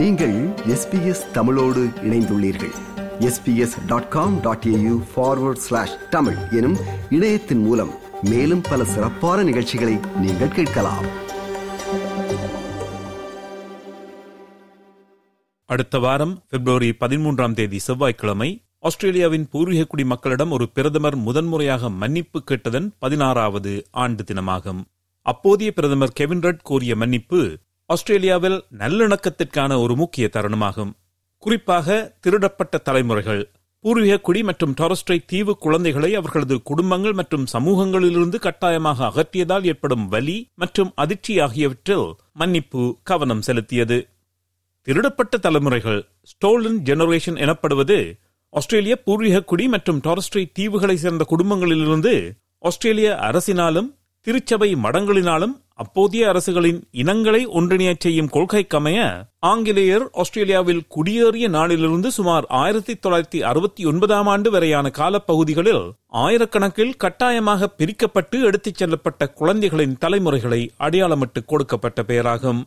நீங்கள் எஸ்பிஎஸ் தமிழோடு இணைந்துள்ளீர்கள். SBS dot com dot AU forward slash Tamil எனும் இணையத்தின் மூலம் மேலும் பல சிறப்பான நிகழ்ச்சிகளை நீங்கள் கேட்கலாம். அடுத்த வாரம் பிப்ரவரி பதிமூன்றாம் தேதி செவ்வாய்க்கிழமை ஆஸ்திரேலியாவின் பூர்வீக குடி மக்களிடம் ஒரு பிரதமர் முதன்முறையாக மன்னிப்பு கேட்டதன் பதினாறாவது ஆண்டு தினமாகும். அப்போதைய பிரதமர் கெவின் ரட் கோரிய மன்னிப்பு ஆஸ்திரேலியாவில் நல்லிணக்கத்திற்கான ஒரு முக்கிய தருணமாகும். குறிப்பாக திருடப்பட்ட தலைமுறைகள் பூர்வீக குடி மற்றும் டாரஸ்ட்ரை தீவு குழந்தைகளை அவர்களது குடும்பங்கள் மற்றும் சமூகங்களிலிருந்து கட்டாயமாக அகற்றியதால் ஏற்படும் வலி மற்றும் அதிர்ச்சி ஆகியவற்றில் மன்னிப்பு கவனம் செலுத்தியது. திருடப்பட்ட தலைமுறைகள் ஸ்டோலன் ஜெனரேஷன் எனப்படுவது ஆஸ்திரேலிய பூர்வீக குடி மற்றும் டாரஸ்ட்ரை தீவுகளை சேர்ந்த குடும்பங்களிலிருந்து ஆஸ்திரேலிய அரசினாலும் திருச்சபை மடங்களினாலும் அப்போதைய அரசுகளின் இனங்களை ஒன்றிணையச் செய்யும் கொள்கைக்கமைய ஆங்கிலேயர் ஆஸ்திரேலியாவில் குடியேறிய நாளிலிருந்து சுமார் ஆயிரத்தி தொள்ளாயிரத்தி அறுபத்தி ஒன்பதாம் ஆண்டு வரையான காலப்பகுதிகளில் ஆயிரக்கணக்கில் கட்டாயமாக பிரிக்கப்பட்டு எடுத்துச் செல்லப்பட்ட குழந்தைகளின் தலைமுறைகளை அடையாளமிட்டு கொடுக்கப்பட்ட பெயராகும்.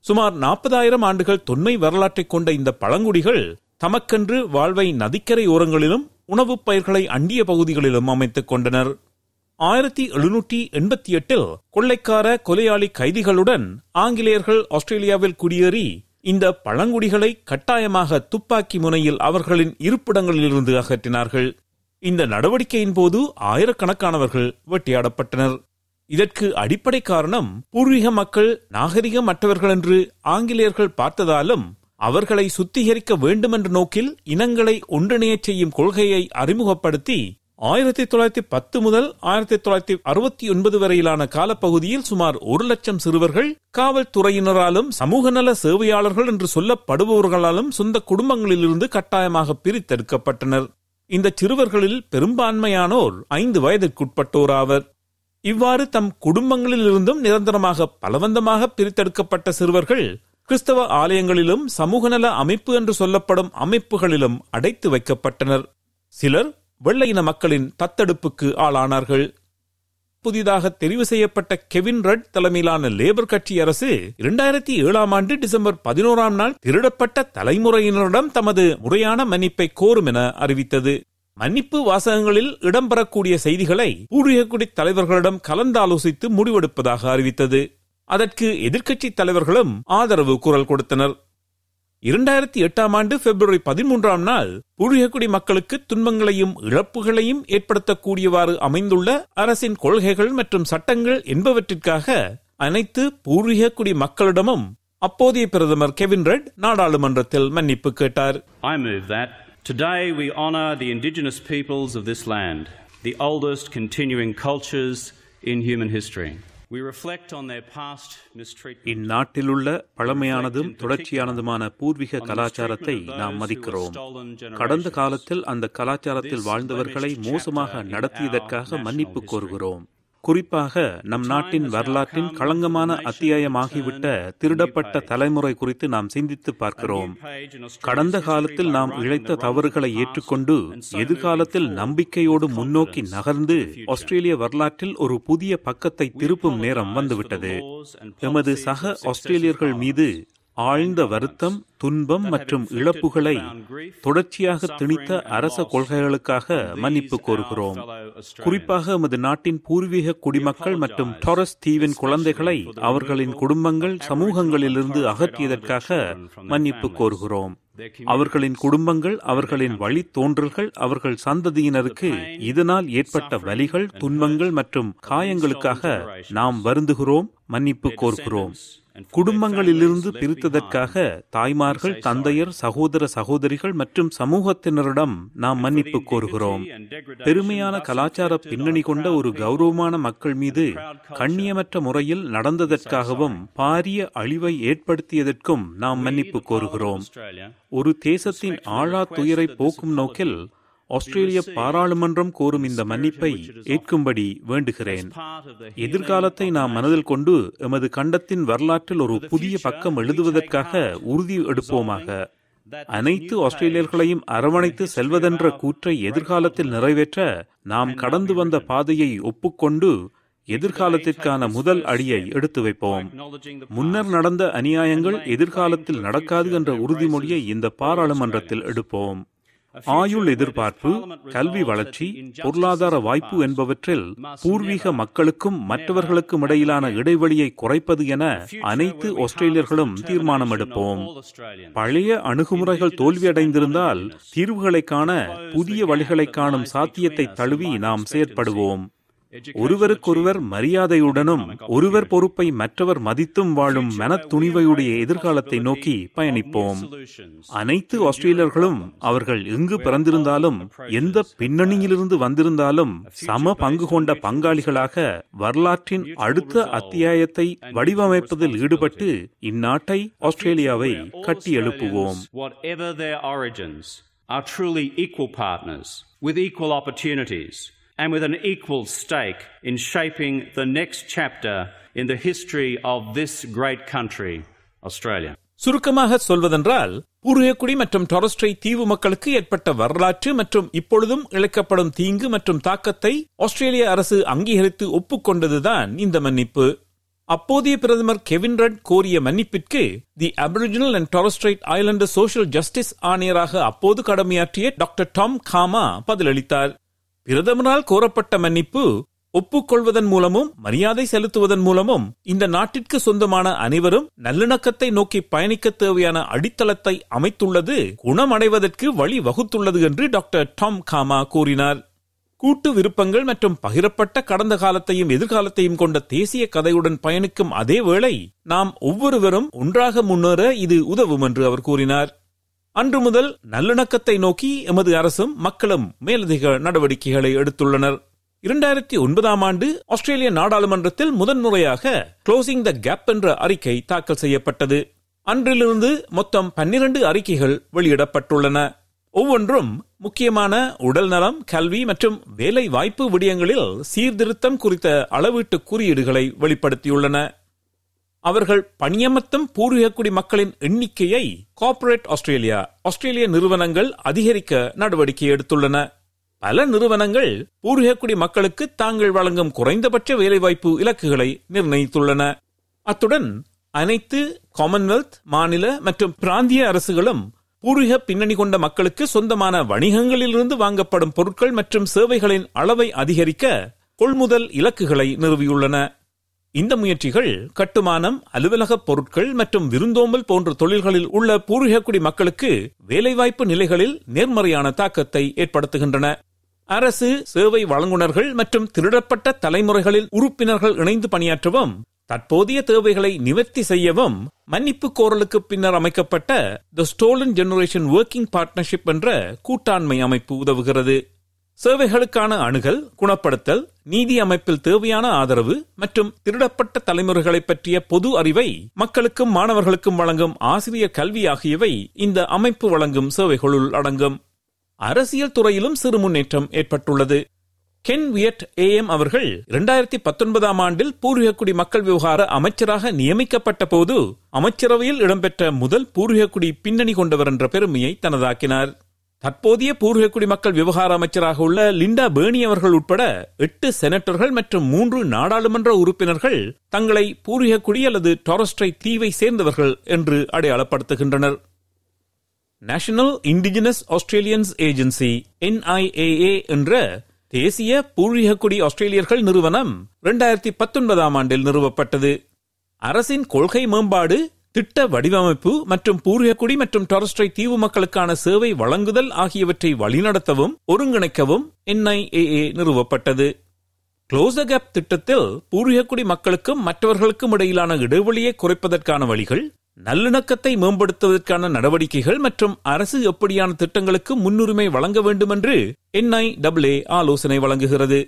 சுமார் நாற்பதாயிரம் ஆண்டுகள் தொன்மை வரலாற்றைக் கொண்ட இந்த பழங்குடிகள் தமக்கென்று வாழ்வை நதிக்கரை ஓரங்களிலும் உணவுப் பயிர்களை அண்டிய பகுதிகளிலும் அமைத்துக் கொண்டனர். ஆயிரத்தி எழுநூற்றி எண்பத்தி எட்டில் கொள்ளைக்கார கொலையாளி கைதிகளுடன் ஆங்கிலேயர்கள் ஆஸ்திரேலியாவில் குடியேறி இந்த பழங்குடிகளை கட்டாயமாக துப்பாக்கி முனையில் அவர்களின் இருப்பிடங்களிலிருந்து அகற்றினார்கள். இந்த நடவடிக்கையின் போது ஆயிரக்கணக்கானவர்கள் வெட்டியாடப்பட்டனர். இதற்கு அடிப்படை காரணம் பூர்வீக மக்கள் நாகரிகமற்றவர்கள் என்று ஆங்கிலேயர்கள் பார்த்ததாலும் அவர்களை சுத்திகரிக்க வேண்டுமென்ற நோக்கில் இனங்களை ஒன்றிணையச் செய்யும் கொள்கையை அறிமுகப்படுத்தி ஆயிரத்தி தொள்ளாயிரத்தி பத்து முதல் ஆயிரத்தி தொள்ளாயிரத்தி அறுபத்தி ஒன்பது வரையிலான காலப்பகுதியில் சுமார் ஒரு லட்சம் சிறுவர்கள் காவல்துறையினராலும் சமூக நல சேவையாளர்கள் என்று சொல்லப்படுபவர்களாலும் சொந்த குடும்பங்களிலிருந்து கட்டாயமாக பிரித்தெடுக்கப்பட்டனர். இந்த சிறுவர்களில் பெரும்பான்மையானோர் ஐந்து வயதிற்குட்பட்டோராவர். இவ்வாறு தம் குடும்பங்களிலிருந்தும் நிரந்தரமாக பலவந்தமாக பிரித்தெடுக்கப்பட்ட சிறுவர்கள் கிறிஸ்தவ ஆலயங்களிலும் சமூகநல அமைப்பு என்று சொல்லப்படும் அமைப்புகளிலும் அடைத்து வைக்கப்பட்டனர். சிலர் வெள்ளையின மக்களின் தத்தெடுப்புக்கு ஆளானார்கள். புதிதாக தெரிவு செய்யப்பட்ட கெவின் ரட் தலைமையிலான லேபர் கட்சி அரசு இரண்டாயிரத்தி ஏழாம் ஆண்டு டிசம்பர் பதினோராம் நாள் திருடப்பட்ட தலைமுறையினரிடம் தமது முறையான மன்னிப்பை கோரும் என அறிவித்தது. மன்னிப்பு வாசகங்களில் இடம்பெறக்கூடிய செய்திகளை பூர்வீகக்குடி தலைவர்களிடம் கலந்தாலோசித்து முடிவெடுப்பதாக அறிவித்தது. அதற்கு எதிர்க்கட்சி தலைவர்களும் ஆதரவு குரல் கொடுத்தனர். இரண்டாயிரத்தி எட்டாம் ஆண்டு பிப்ரவரி பதிமூன்றாம் நாள் பூர்வீகக்குடி மக்களுக்கு துன்பங்களையும் இழப்புகளையும் ஏற்படுத்தக்கூடியவாறு அமைந்துள்ள அரசின் கொள்கைகள் மற்றும் சட்டங்கள் என்பவற்றிற்காக அனைத்து பூர்வீகக்குடி மக்களிடமும் அப்போதைய பிரதமர் கெவின் ரெட் நாடாளுமன்றத்தில் மன்னிப்பு கேட்டார் I move that today we honour the Indigenous peoples of this land, the oldest continuing cultures in human history. We reflect on their past mistreatment. இந்நாட்டிலுள்ள பழமையானதும் தொடர்ச்சியானதுமான பூர்வீக கலாச்சாரத்தை நாம் மதிக்கிறோம். கடந்த காலத்தில் அந்த கலாச்சாரத்தில் வாழ்ந்தவர்களை மோசமாக நடத்தியதற்காக மன்னிப்பு கோருகிறோம். குறிப்பாக நம் நாட்டின் வரலாற்றின் களங்கமான அத்தியாயமாகிவிட்ட திருடப்பட்ட தலைமுறை குறித்து நாம் சிந்தித்து பார்க்கிறோம். கடந்த காலத்தில் நாம் இழைத்த தவறுகளை ஏற்றுக்கொண்டு எதிர்காலத்தில் நம்பிக்கையோடு முன்னோக்கி நகர்ந்து ஆஸ்திரேலிய வரலாற்றில் ஒரு புதிய பக்கத்தை திருப்பும் நேரம் வந்துவிட்டது. எமது சக ஆஸ்திரேலியர்கள் மீது ஆழ்ந்த வருத்தம் துன்பம் மற்றும் இழப்புகளை தொடர்ச்சியாக திணித்த அரச கொள்கைகளுக்காக மன்னிப்பு கோருகிறோம். குறிப்பாக எமது நாட்டின் பூர்வீக குடிமக்கள் மற்றும் டாரஸ் தீவின் குழந்தைகளை அவர்களின் குடும்பங்கள் சமூகங்களிலிருந்து அகற்றியதற்காக மன்னிப்பு கோருகிறோம். அவர்களின் குடும்பங்கள் அவர்களின் வழி தோன்றல்கள் அவர்கள் சந்ததியினருக்கு இதனால் ஏற்பட்ட வலிகள் துன்பங்கள் மற்றும் காயங்களுக்காக நாம் வருந்துகிறோம் மன்னிப்பு கோருகிறோம். குடும்பங்களிலிருந்து பிரித்ததற்காக தாய்மார்கள் தந்தையர் சகோதர சகோதரிகள் மற்றும் சமூகத்தினரிடம் நாம் மன்னிப்பு கோருகிறோம். பெருமையான கலாச்சார பின்னணி கொண்ட ஒரு கௌரவமான மக்கள் மீது கண்ணியமற்ற முறையில் நடந்ததற்காகவும் பாரிய அழிவை ஏற்படுத்தியதற்கும் நாம் மன்னிப்பு கோருகிறோம். ஒரு தேசத்தின் ஆழா துயரை போக்கும் நோக்கில் ஆஸ்திரேலிய பாராளுமன்றம் கோரும் இந்த மன்னிப்பை ஏற்கும்படி வேண்டுகிறேன். எதிர்காலத்தை நாம் மனதில் கொண்டு எமது கண்டத்தின் வரலாற்றில் ஒரு புதிய பக்கம் எழுதுவதற்காக உறுதி எடுப்போமாக. அனைத்து ஆஸ்திரேலியர்களையும் அரவணைத்து செல்வதென்ற கூற்றை எதிர்காலத்தில் நிறைவேற்ற நாம் கடந்து வந்த பாதையை ஒப்புக்கொண்டு எதிர்காலத்திற்கான முதல் அடியை எடுத்து வைப்போம். முன்னர் நடந்த அநியாயங்கள் எதிர்காலத்தில் நடக்காது என்ற உறுதிமொழியை இந்த பாராளுமன்றத்தில் எடுப்போம். ஆயுள் எதிர்பார்ப்பு கல்வி வளர்ச்சி பொருளாதார வாய்ப்பு என்பவற்றில் பூர்வீக மக்களுக்கும் மற்றவர்களுக்கும் இடையிலான இடைவெளியை குறைப்பது என அனைத்து ஆஸ்திரேலியர்களும் தீர்மானம் எடுப்போம் பழைய அணுகுமுறைகள் தோல்வியடைந்திருந்தால் தீர்வுகளை காண புதிய வழிகளை காணும் சாத்தியத்தை தழுவி நாம் செயற்படுவோம். ஒருவருக்கொருவர் மரியாதையுடனும் ஒருவர் பொறுப்பை மற்றவர் மதித்தும் வாழும் மனத்துணிவையுடைய எதிர்காலத்தை நோக்கி பயணிப்போம். அனைத்து ஆஸ்திரேலியர்களும் அவர்கள் எங்கு பிறந்திருந்தாலும் எந்த பின்னணியிலிருந்து வந்திருந்தாலும் சம பங்கு கொண்ட பங்காளிகளாக வரலாற்றின் அடுத்த அத்தியாயத்தை வடிவமைப்பதில் ஈடுபட்டு இந்நாட்டை ஆஸ்திரேலியாவை கட்டி எழுப்புவோம். Whatever their origins, are truly equal partners with equal opportunities. And with an equal stake in shaping the next chapter in the history of this great country, Australia. சுருக்கமாக சொல்வதென்றால் பூர்வீகக்குடி மற்றும் டொரஸ்ட்ரை தீவு மக்களுக்கு ஏற்பட்ட வரலாற்று மற்றும் இப்பொழுதும் இழைக்கப்படும் தீங்கு மற்றும் தாக்கத்தை ஆஸ்திரேலிய அரசு அங்கீகரித்து ஒப்புக்கொண்டதுதான் இந்த மன்னிப்பு அப்போதைய பிரதமர் கெவின் ரட் கோரிய மன்னிப்பிற்கு the Aboriginal and Torres Strait Island Social Justice ஆணையராக அப்போது கடமையாற்றிய டாக்டர் டாம் காமா பதிலளித்தார் பிரதமரால் கோரப்பட்ட மன்னிப்பு ஒப்புக்கொள்வதன் மூலமும் மரியாதை செலுத்துவதன் மூலமும் இந்த நாட்டிற்கு சொந்தமான அனைவரும் நல்லிணக்கத்தை நோக்கி பயணிக்க தேவையான அடித்தளத்தை அமைத்துள்ளது குணமடைவதற்கு வழி வகுத்துள்ளது என்று டாக்டர் டாம் காமா கூறினார். கூட்டு விருப்பங்கள் மற்றும் பகிரப்பட்ட கடந்த காலத்தையும் எதிர்காலத்தையும் கொண்ட தேசிய கதையுடன் பயணிக்கும் அதே வேளை நாம் ஒவ்வொருவரும் ஒன்றாக முன்னேற இது உதவும் என்று அவர் கூறினார். அன்று முதல் நல்லிணக்கத்தை நோக்கி எமது அரசும் மக்களும் மேலதிக நடவடிக்கைகளை எடுத்துள்ளனர். இரண்டாயிரத்தி ஒன்பதாம் ஆண்டு ஆஸ்திரேலிய நாடாளுமன்றத்தில் முதன்முறையாக க்ளோசிங் த கேப் என்ற அறிக்கை தாக்கல் செய்யப்பட்டது. அன்றிலிருந்து மொத்தம் பன்னிரண்டு அறிக்கைகள் வெளியிடப்பட்டுள்ளன. ஒவ்வொன்றும் முக்கியமான உடல்நலம் கல்வி மற்றும் வேலை வாய்ப்பு விடயங்களில் சீர்திருத்தம் குறித்த அளவீட்டு குறியீடுகளை வெளிப்படுத்தியுள்ளன. அவர்கள் பணியமர்த்தும் பூர்வீகக்குடி மக்களின் எண்ணிக்கையை கார்ப்பரேட் ஆஸ்திரேலியா ஆஸ்திரேலிய நிறுவனங்கள் அதிகரிக்க நடவடிக்கை எடுத்துள்ளன. பல நிறுவனங்கள் பூர்வீகக்குடி மக்களுக்கு தாங்கள் வழங்கும் குறைந்தபட்ச வேலைவாய்ப்பு இலக்குகளை நிர்ணயித்துள்ளன. அத்துடன் அனைத்து காமன்வெல்த் மாநில மற்றும் பிராந்திய அரசுகளும் பூர்வீக பின்னணி கொண்ட மக்களுக்கு சொந்தமான வணிகங்களிலிருந்து வாங்கப்படும் பொருட்கள் மற்றும் சேவைகளின் அளவை அதிகரிக்க கொள்முதல் இலக்குகளை நிறுவியுள்ளன. இந்த முயற்சிகள் கட்டுமானம் அலுவலக பொருட்கள் மற்றும் விருந்தோம்பல் போன்ற தொழில்களில் உள்ள பூர்வீகக்குடி மக்களுக்கு வேலைவாய்ப்பு நிலைகளில் நேர்மறையான தாக்கத்தை ஏற்படுத்துகின்றன. அரசு சேவை வழங்குனர்கள் மற்றும் திருடப்பட்ட தலைமுறைகளில் உறுப்பினர்கள் இணைந்து பணியாற்றவும் தற்போதைய தேவைகளை நிவர்த்தி செய்யவும் மன்னிப்பு கோரலுக்கு பின்னர் அமைக்கப்பட்ட the Stolen Generation Working Partnership என்ற கூட்டாண்மை அமைப்பு உதவுகிறது. சேவைகளுக்கான அணுகல் குணப்படுத்தல் நீதி அமைப்பில் தேவையான ஆதரவு மற்றும் திருடப்பட்ட தலைமுறைகளை பற்றிய பொது அறிவை மக்களுக்கும் மாணவர்களுக்கும் வழங்கும் ஆசிரியர் கல்வி ஆகியவை இந்த அமைப்பு வழங்கும் சேவைகளுள் அடங்கும். அரசியல் துறையிலும் சிறு முன்னேற்றம் ஏற்பட்டுள்ளது. கென் வியட் ஏஎம் அவர்கள் இரண்டாயிரத்தி பத்தொன்பதாம் ஆண்டில் பூர்வீகக்குடி மக்கள் விவகார அமைச்சராக நியமிக்கப்பட்ட போது அமைச்சரவையில் இடம்பெற்ற முதல் பூர்வீகக்குடி பின்னணி கொண்டவர் என்ற பெருமையை தனதாக்கினார். தற்போதைய பூர்வீக மக்கள் விவகார அமைச்சராக உள்ள லிண்டா பேர்னி அவர்கள் உட்பட எட்டு செனட்டர்கள் மற்றும் மூன்று நாடாளுமன்ற உறுப்பினர்கள் தங்களை பூர்வீக குடி அல்லது டாரஸ்ட்ரை தீவை சேர்ந்தவர்கள் என்று அடையாளப்படுத்துகின்றனர். National Indigenous Australians Agency NIAA என்ற தேசிய பூர்வீகக்குடி ஆஸ்திரேலியர்கள் நிறுவனம் இரண்டாயிரத்தி பத்தொன்பதாம் ஆண்டில் நிறுவப்பட்டது. அரசின் கொள்கை மேம்பாடு திட்ட வடிவமைப்பு மற்றும் பூர்வீகக்குடி மற்றும் டாரஸ்ட்ரை தீவு மக்களுக்கான சேவை வழங்குதல் ஆகியவற்றை வழிநடத்தவும் ஒருங்கிணைக்கவும் என்ஐஏஏ நிறுவப்பட்டது. க்ளோஸ் கேப் திட்டத்தில் பூர்வீகக்குடி மக்களுக்கும் மற்றவர்களுக்கும் இடையிலான இடைவெளியை குறைப்பதற்கான வழிகள் நல்லிணக்கத்தை மேம்படுத்துவதற்கான நடவடிக்கைகள் மற்றும் அரசு எப்படியான திட்டங்களுக்கு முன்னுரிமை வழங்க வேண்டும் என்று என்ஐடபிள்யூ ஆலோசனை வழங்குகிறது.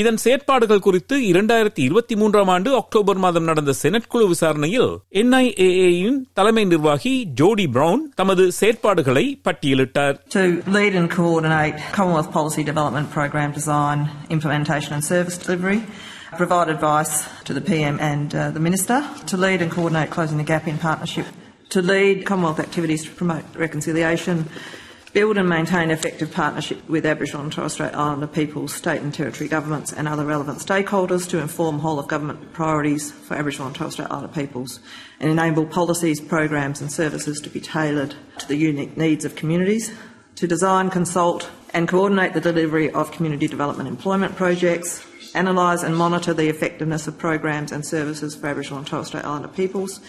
இதன் செயற்பாடுகள் குறித்து இரண்டாயிரத்தி இருபத்தி மூன்றாம் ஆண்டு அக்டோபர் மாதம் நடந்த செனட் குழு விசாரணையில் என்ஐஏஏயின் தலைமை நிர்வாகி ஜோடி பிரவுன் தமது செயற்பாடுகளை பட்டியலிட்டார் to lead and coordinate Commonwealth Policy Development Program design, implementation and service delivery, provide advice to the PM and uh, the Minister, to lead and coordinate closing the gap in partnership, to lead Commonwealth activities to promote reconciliation, build and maintain effective partnership with Aboriginal and Torres Strait Islander peoples, state and territory governments and other relevant stakeholders to inform whole of government priorities for Aboriginal and Torres Strait Islander peoples and enable policies, programs and services to be tailored to the unique needs of communities, to design, consult and coordinate the delivery of community development employment projects, analyse and monitor the effectiveness of programs and services for Aboriginal and Torres Strait Islander peoples,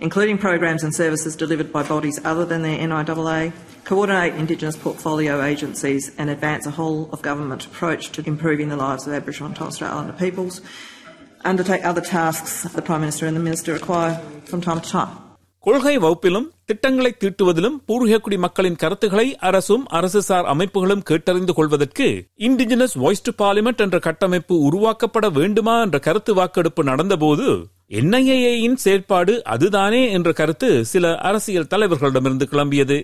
including programs and services delivered by bodies other than their NIAA, coordinate Indigenous portfolio agencies and advance a whole of government approach to improving the lives of Aboriginal and Torres Strait Islander peoples, undertake other tasks the Prime Minister and the Minister require from time to time. கொள்கை வகுப்பிலும் திட்டங்களை தீட்டுவதிலும் பூர்வீகக்குடி மக்களின் கருத்துக்களை அரசும் அரசுசார் அமைப்புகளும் கேட்டறிந்து கொள்வதற்கு indigenous voice to parliament என்ற கட்டமைப்பு உருவாக்கப்பட வேண்டுமா என்ற கருத்து வாக்கெடுப்பு நடந்தபோது என்ஐஏயின் செயற்பாடு அதுதானே என்ற கருத்து சில அரசியல் தலைவர்களிடமிருந்து கிளம்பியது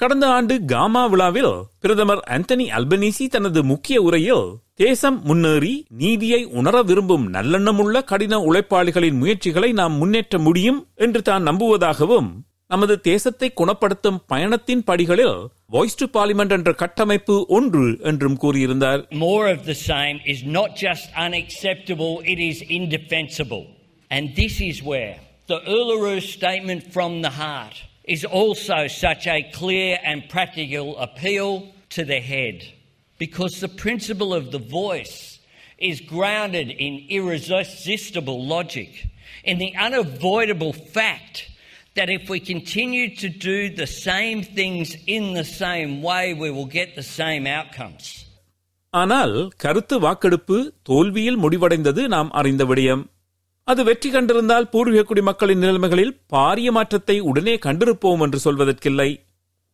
கடந்த ஆண்டு காமா விழாவில் பிரதமர் ஆந்தனி அல்பனீசி தனது முக்கிய உரையில் தேசம் முன்னேறி நீதியை உணர விரும்பும் நல்லெண்ணமுள்ள கடின உழைப்பாளிகளின் முயற்சிகளை நாம் முன்னேற்ற முடியும் என்று தான் நம்புவதாகவும் நமது தேசத்தை குணப்படுத்தும் பயணத்தின் படிகளில் வாய்ஸ் டு பார்லிமெண்ட் என்ற கட்டமைப்பு ஒன்று என்றும் கூறியிருந்தார் More of the same is not just unacceptable, it is indefensible. And this is where the Uluru Statement from the Heart is also such a clear and practical appeal to the head. Because the principle of the voice is grounded in irresistible logic, in the unavoidable fact that if we continue to do the same things in the same way, we will get the same outcomes. ஆனால் கருத்து வாக்கெடுப்பு தோல்வியில் முடிவடைந்தது நாம் அறிந்த விடயம் அது வெற்றி கண்டிருந்தால் பூர்வீக குடிமக்களின் நிலைமைகளில் பாரிய மாற்றத்தை உடனே கண்டிருப்போம் என்று சொல்வதற்கில்லை.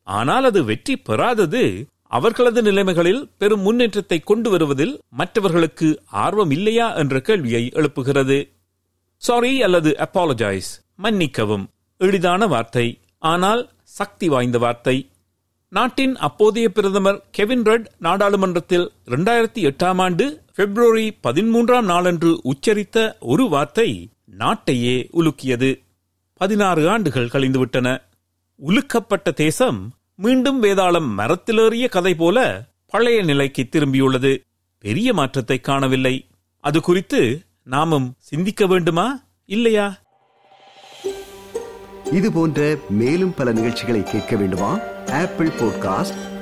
ஆனால் அது வெற்றி பெறாதது. அவர்களது நிலைமைகளில் பெரும் முன்னேற்றத்தை கொண்டு வருவதில் மற்றவர்களுக்கு ஆர்வம் இல்லையா என்ற கேள்வியை எழுப்புகிறது. சாரி அல்லது அப்பாலஜைஸ் மன்னிக்கவும். எளிதான வார்த்தை ஆனால் சக்தி வாய்ந்த வார்த்தை. நாட்டின் அப்போதைய பிரதமர் கெவின் ரெட் நாடாளுமன்றத்தில் இரண்டாயிரத்தி எட்டாம் ஆண்டு பிப்ரவரி பதிமூன்றாம் நாளன்று உச்சரித்த ஒரு வார்த்தை நாட்டையே உலுக்கியது. பதினாறு ஆண்டுகள் கழிந்துவிட்டன. உலுக்கப்பட்ட தேசம் மீண்டும் வேதாளம் மரத்திலேறிய கதை போல பழைய நிலைக்கு திரும்பியுள்ளது. பெரிய மாற்றத்தை காணவில்லை. அது குறித்து நாமும் சிந்திக்க வேண்டுமா? இல்லையா? இது போன்ற மேலும் பல நிகழ்ச்சிகளை கேட்க வேண்டுமா? Apple podcast